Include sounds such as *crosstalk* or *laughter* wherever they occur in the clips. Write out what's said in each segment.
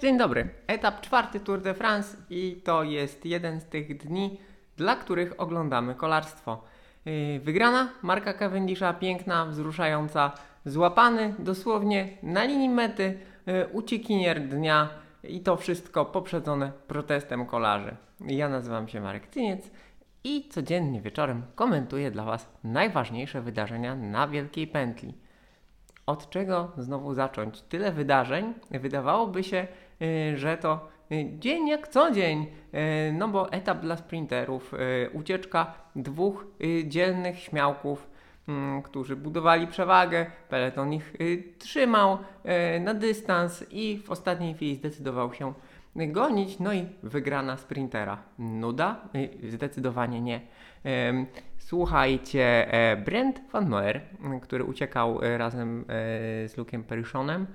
Dzień dobry. Etap czwarty Tour de France i to jest jeden z tych dni, dla których oglądamy kolarstwo. Yy, Wygrana Marka Cavendisha, piękna, wzruszająca, złapany dosłownie na linii mety yy, uciekinier dnia i to wszystko poprzedzone protestem kolarzy. Ja nazywam się Marek Cyniec i codziennie wieczorem komentuję dla Was najważniejsze wydarzenia na Wielkiej Pętli od czego znowu zacząć? Tyle wydarzeń, wydawałoby się, y, że to y, dzień jak co dzień, y, no bo etap dla sprinterów, ucieczka dwóch dzielnych śmiałków, mm, którzy budowali przewagę, peleton ich trzymał na dystans i w ostatniej chwili zdecydował się gonić, no i wygrana sprintera. Nuda? Zdecydowanie nie. Słuchajcie, e, Brent Van Moer, który uciekał razem e, z Luke'em Periszonem,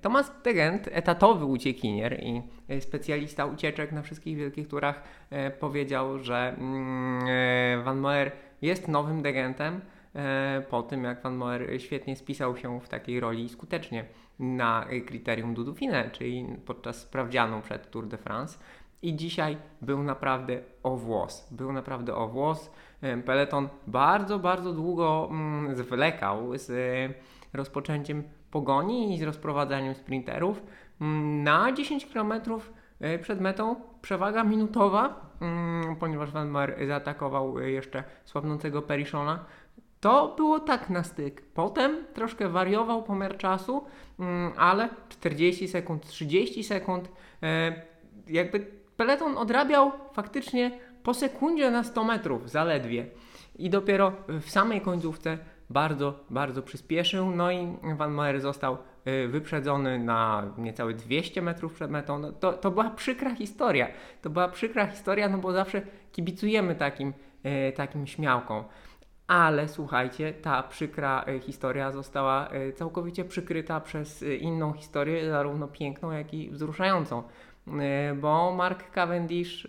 Thomas Degent, etatowy uciekinier i specjalista ucieczek na wszystkich wielkich turach, powiedział, że mm, Van Moer jest nowym Degentem po tym, jak Van Moer świetnie spisał się w takiej roli skutecznie na kryterium Dudufine, czyli podczas sprawdzianu przed Tour de France. I dzisiaj był naprawdę o włos. Był naprawdę o włos. Peleton bardzo, bardzo długo mm, zwlekał z e, rozpoczęciem pogoni i z rozprowadzaniem sprinterów. Mm, na 10 km e, przed metą przewaga minutowa, mm, ponieważ Van Mar zaatakował e, jeszcze słabnącego Periszona. To było tak na styk. Potem troszkę wariował pomiar czasu, ale 40 sekund, 30 sekund, jakby peleton odrabiał faktycznie po sekundzie na 100 metrów zaledwie. I dopiero w samej końcówce bardzo, bardzo przyspieszył. No i Van Moer został y, wyprzedzony na niecałe 200 metrów przed metą. No to, to była przykra historia. To była przykra historia, no bo zawsze kibicujemy takim, y, takim śmiałkom. Ale słuchajcie, ta przykra y, historia została całkowicie przykryta przez inną historię, zarówno piękną, jak i wzruszającą. Bo Mark Cavendish,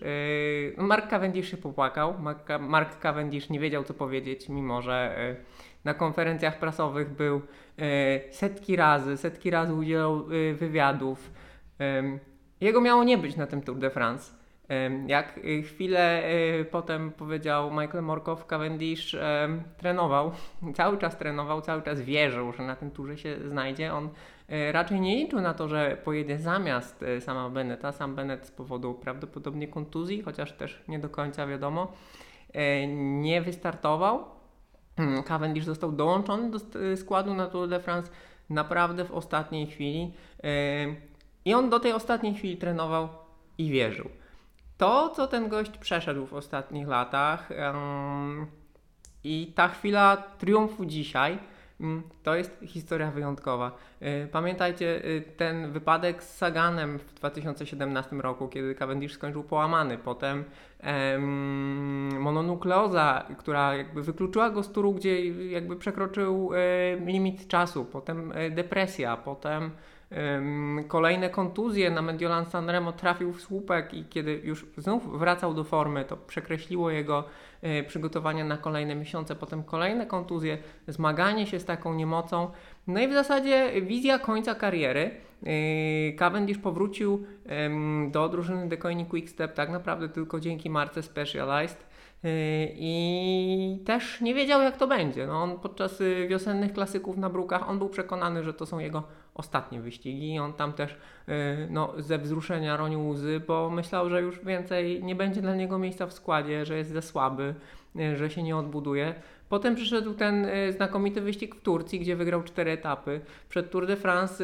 Mark Cavendish się popłakał. Mark Cavendish nie wiedział co powiedzieć, mimo że na konferencjach prasowych był setki razy, setki razy udzielał wywiadów. Jego miało nie być na tym Tour de France. Jak chwilę potem powiedział Michael Morkow, Cavendish trenował, *laughs* cały czas trenował, cały czas wierzył, że na tym turze się znajdzie. On E, raczej nie liczył na to, że pojedzie zamiast e, sama Beneta. Sam Bennett z powodu prawdopodobnie kontuzji, chociaż też nie do końca wiadomo, e, nie wystartował. Hmm, Cavendish został dołączony do składu na Tour de France naprawdę w ostatniej chwili i on do tej ostatniej chwili trenował i wierzył. To, co ten gość przeszedł w ostatnich latach i ta chwila triumfu dzisiaj, to jest historia wyjątkowa. Y, pamiętajcie y, ten wypadek z Saganem w 2017 roku, kiedy Cavendish skończył połamany. Potem em, mononukleoza, która jakby wykluczyła go z turu, gdzie jakby przekroczył e, limit czasu. Potem depresja, potem Kolejne kontuzje na Mediolan Sanremo trafił w słupek i kiedy już znów wracał do formy, to przekreśliło jego e, przygotowania na kolejne miesiące. Potem kolejne kontuzje, zmaganie się z taką niemocą. No i w zasadzie wizja końca kariery. E, Cavendish powrócił do drużyny The Coini Quickstep tak naprawdę tylko dzięki marce Specialized. Y, i też nie wiedział jak to będzie. No on podczas y, wiosennych klasyków na Brukach on był przekonany, że to są jego ostatnie wyścigi i on tam też y, no, ze wzruszenia ronił łzy, bo myślał, że już więcej nie będzie dla niego miejsca w składzie, że jest za słaby, że się nie odbuduje. Potem przyszedł ten znakomity wyścig w Turcji, gdzie wygrał cztery etapy. Przed Tour de France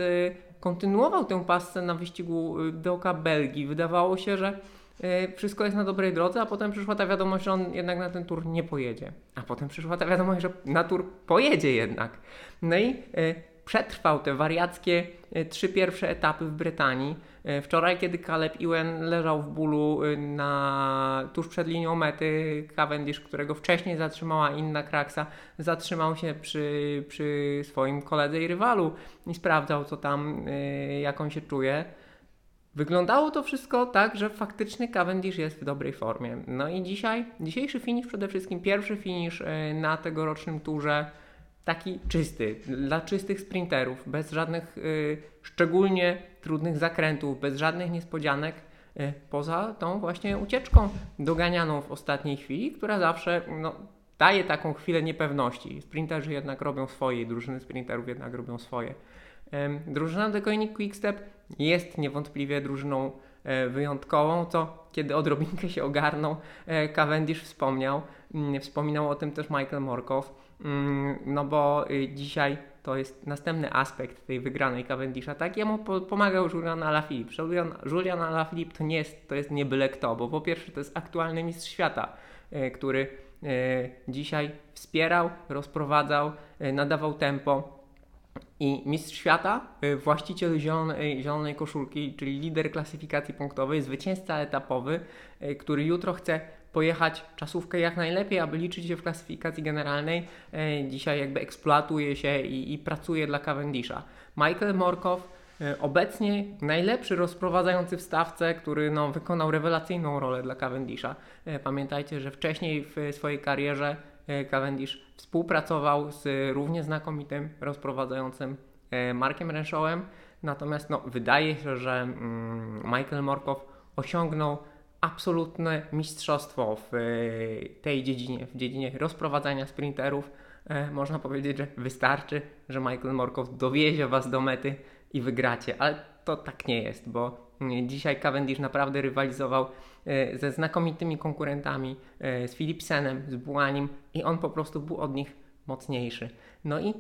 kontynuował tę pasę na wyścigu dookoła Belgii. Wydawało się, że Y, wszystko jest na dobrej drodze, a potem przyszła ta wiadomość, że on jednak na ten tur nie pojedzie. A potem przyszła ta wiadomość, że na tur pojedzie jednak. No i y, przetrwał te wariackie y, trzy pierwsze etapy w Brytanii. Wczoraj, kiedy Caleb Ewan leżał w bólu na, tuż przed linią mety, Cavendish, którego wcześniej zatrzymała inna kraksa, zatrzymał się przy, przy swoim koledze i rywalu i sprawdzał, co tam, jak on się czuje. Wyglądało to wszystko tak, że faktycznie Cavendish jest w dobrej formie. No i dzisiaj, dzisiejszy finish przede wszystkim, pierwszy finish e, na tegorocznym turze, taki czysty, dla czystych sprinterów, bez żadnych y, szczególnie trudnych zakrętów, bez żadnych niespodzianek, y, poza tą właśnie ucieczką doganianą w ostatniej chwili, która zawsze no, daje taką chwilę niepewności. Sprinterzy jednak robią swoje, drużyny sprinterów jednak robią swoje. Drużyna Deceuninck Quickstep jest niewątpliwie drużyną wyjątkową, co kiedy odrobinkę się ogarnął, e, Cavendish wspomniał. Mm, wspominał o tym też Michael Morkow, mm, no bo y, dzisiaj to jest następny aspekt tej wygranej Cavendisha. Tak, jemu pomagał Julian Alaphilippe. Julian, Julian Alaphilippe to nie jest, to jest nie byle kto, bo po pierwsze to jest aktualny mistrz świata, e, który dzisiaj wspierał, rozprowadzał, nadawał tempo i mistrz świata, y, właściciel zielonej, zielonej koszulki, czyli lider klasyfikacji punktowej, zwycięzca etapowy, y, który jutro chce pojechać czasówkę jak najlepiej, aby liczyć się w klasyfikacji generalnej. Y, dzisiaj jakby eksploatuje się i, i pracuje dla Cavendisha. Michael Morkow, obecnie najlepszy rozprowadzający w stawce, który no, wykonał rewelacyjną rolę dla Cavendisha. Pamiętajcie, że wcześniej w swojej karierze Cavendish współpracował z równie znakomitym rozprowadzającym e, Markiem Renshawem, natomiast no, wydaje się, że mm, Michael Morkow osiągnął absolutne mistrzostwo w e, tej dziedzinie, w dziedzinie rozprowadzania sprinterów. Można powiedzieć, że wystarczy, że Michael Morkow dowiezie Was do mety i wygracie, ale to tak nie jest, bo Dzisiaj Cavendish naprawdę rywalizował e, ze znakomitymi konkurentami, e, z Philipsenem, z Buanim i on po prostu był od nich mocniejszy. No i e,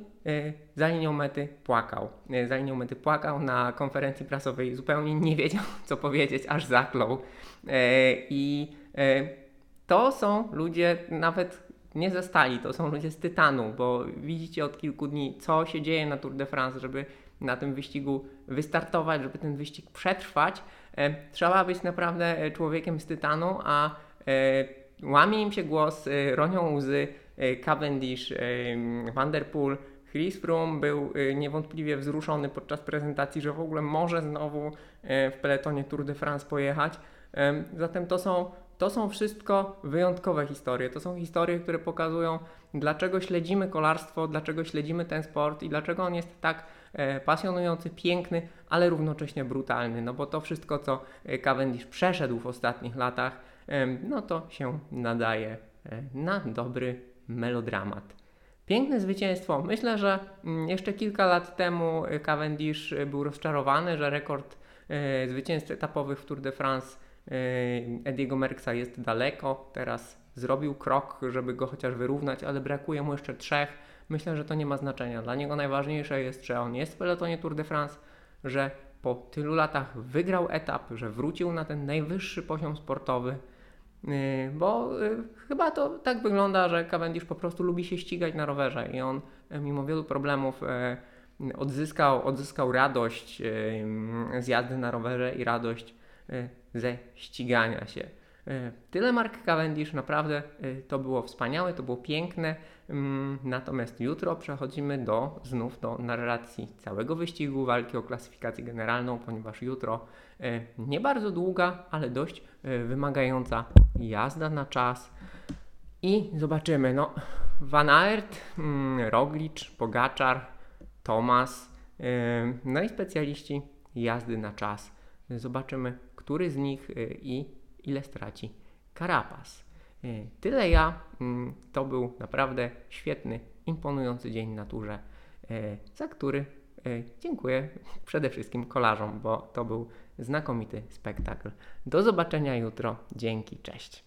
za linią mety płakał. Za linią mety płakał na konferencji prasowej, zupełnie nie wiedział co powiedzieć, aż zaklął. I to są ludzie nawet nie ze stali, to są ludzie z tytanu, bo widzicie od kilku dni, co się dzieje na Tour de France, żeby na tym wyścigu wystartować, żeby ten wyścig przetrwać, e, trzeba być naprawdę e, człowiekiem z tytanu, a e, łamie im się głos, ronią łzy Cavendish, Van der Poel, Chris Froome był niewątpliwie wzruszony podczas prezentacji, że w ogóle może znowu w peletonie Tour de France pojechać. Zatem to są, to są wszystko wyjątkowe historie. To są historie, które pokazują, dlaczego śledzimy kolarstwo, dlaczego śledzimy ten sport i dlaczego on jest tak E, pasjonujący, piękny, ale równocześnie brutalny. No bo to wszystko, co e, Cavendish przeszedł w ostatnich latach, no to się nadaje e, na dobry melodramat. Piękne zwycięstwo. Myślę, że mm, jeszcze kilka lat temu Cavendish był rozczarowany, że rekord zwycięstw etapowych w Tour de France Ediego Merckxa jest daleko. Teraz zrobił krok, żeby go chociaż wyrównać, ale brakuje mu jeszcze trzech myślę, że to nie ma znaczenia. Dla niego najważniejsze jest, że on jest w pelotonie Tour de France, że po tylu latach wygrał etap, że wrócił na ten najwyższy poziom sportowy, yy, bo yy, chyba to tak wygląda, że Cavendish po prostu lubi się ścigać na rowerze i on yy, mimo wielu problemów odzyskał, odzyskał radość z jazdy na rowerze i radość ze ścigania się. E, tyle Mark Cavendish, naprawdę e, to było wspaniałe, to było piękne. Mm, natomiast jutro przechodzimy do znów do narracji całego wyścigu walki o klasyfikację generalną, ponieważ jutro e, nie bardzo długa, ale dość wymagająca jazda na czas. I zobaczymy, no, Van Aert, mm, Roglic, Pogaczar, Thomas, no i specjaliści jazdy na czas. Zobaczymy, który z nich i ile straci Karapas. E, tyle ja. Mm, to był naprawdę świetny, imponujący dzień na turze, e, za który dziękuję przede wszystkim kolarzom, bo to był znakomity spektakl. Do zobaczenia jutro. Dzięki, cześć.